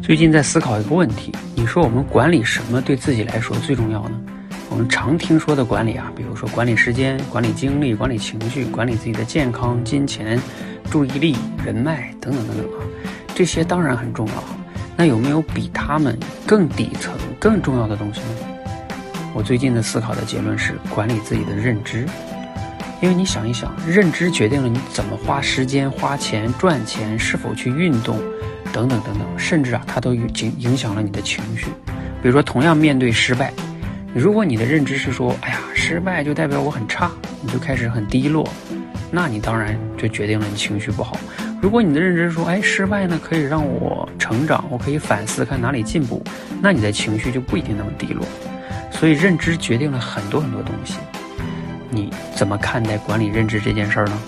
最近在思考一个问题：你说我们管理什么对自己来说最重要呢？我们常听说的管理啊，比如说管理时间、管理精力、管理情绪、管理自己的健康、金钱、注意力、人脉等等等等啊，这些当然很重要。那有没有比他们更底层、更重要的东西呢？我最近的思考的结论是管理自己的认知，因为你想一想，认知决定了你怎么花时间、花钱、赚钱，是否去运动，等等等等，甚至啊，它都影影响了你的情绪。比如说，同样面对失败。如果你的认知是说，哎呀，失败就代表我很差，你就开始很低落，那你当然就决定了你情绪不好。如果你的认知说，哎，失败呢可以让我成长，我可以反思看哪里进步，那你的情绪就不一定那么低落。所以认知决定了很多很多东西。你怎么看待管理认知这件事儿呢？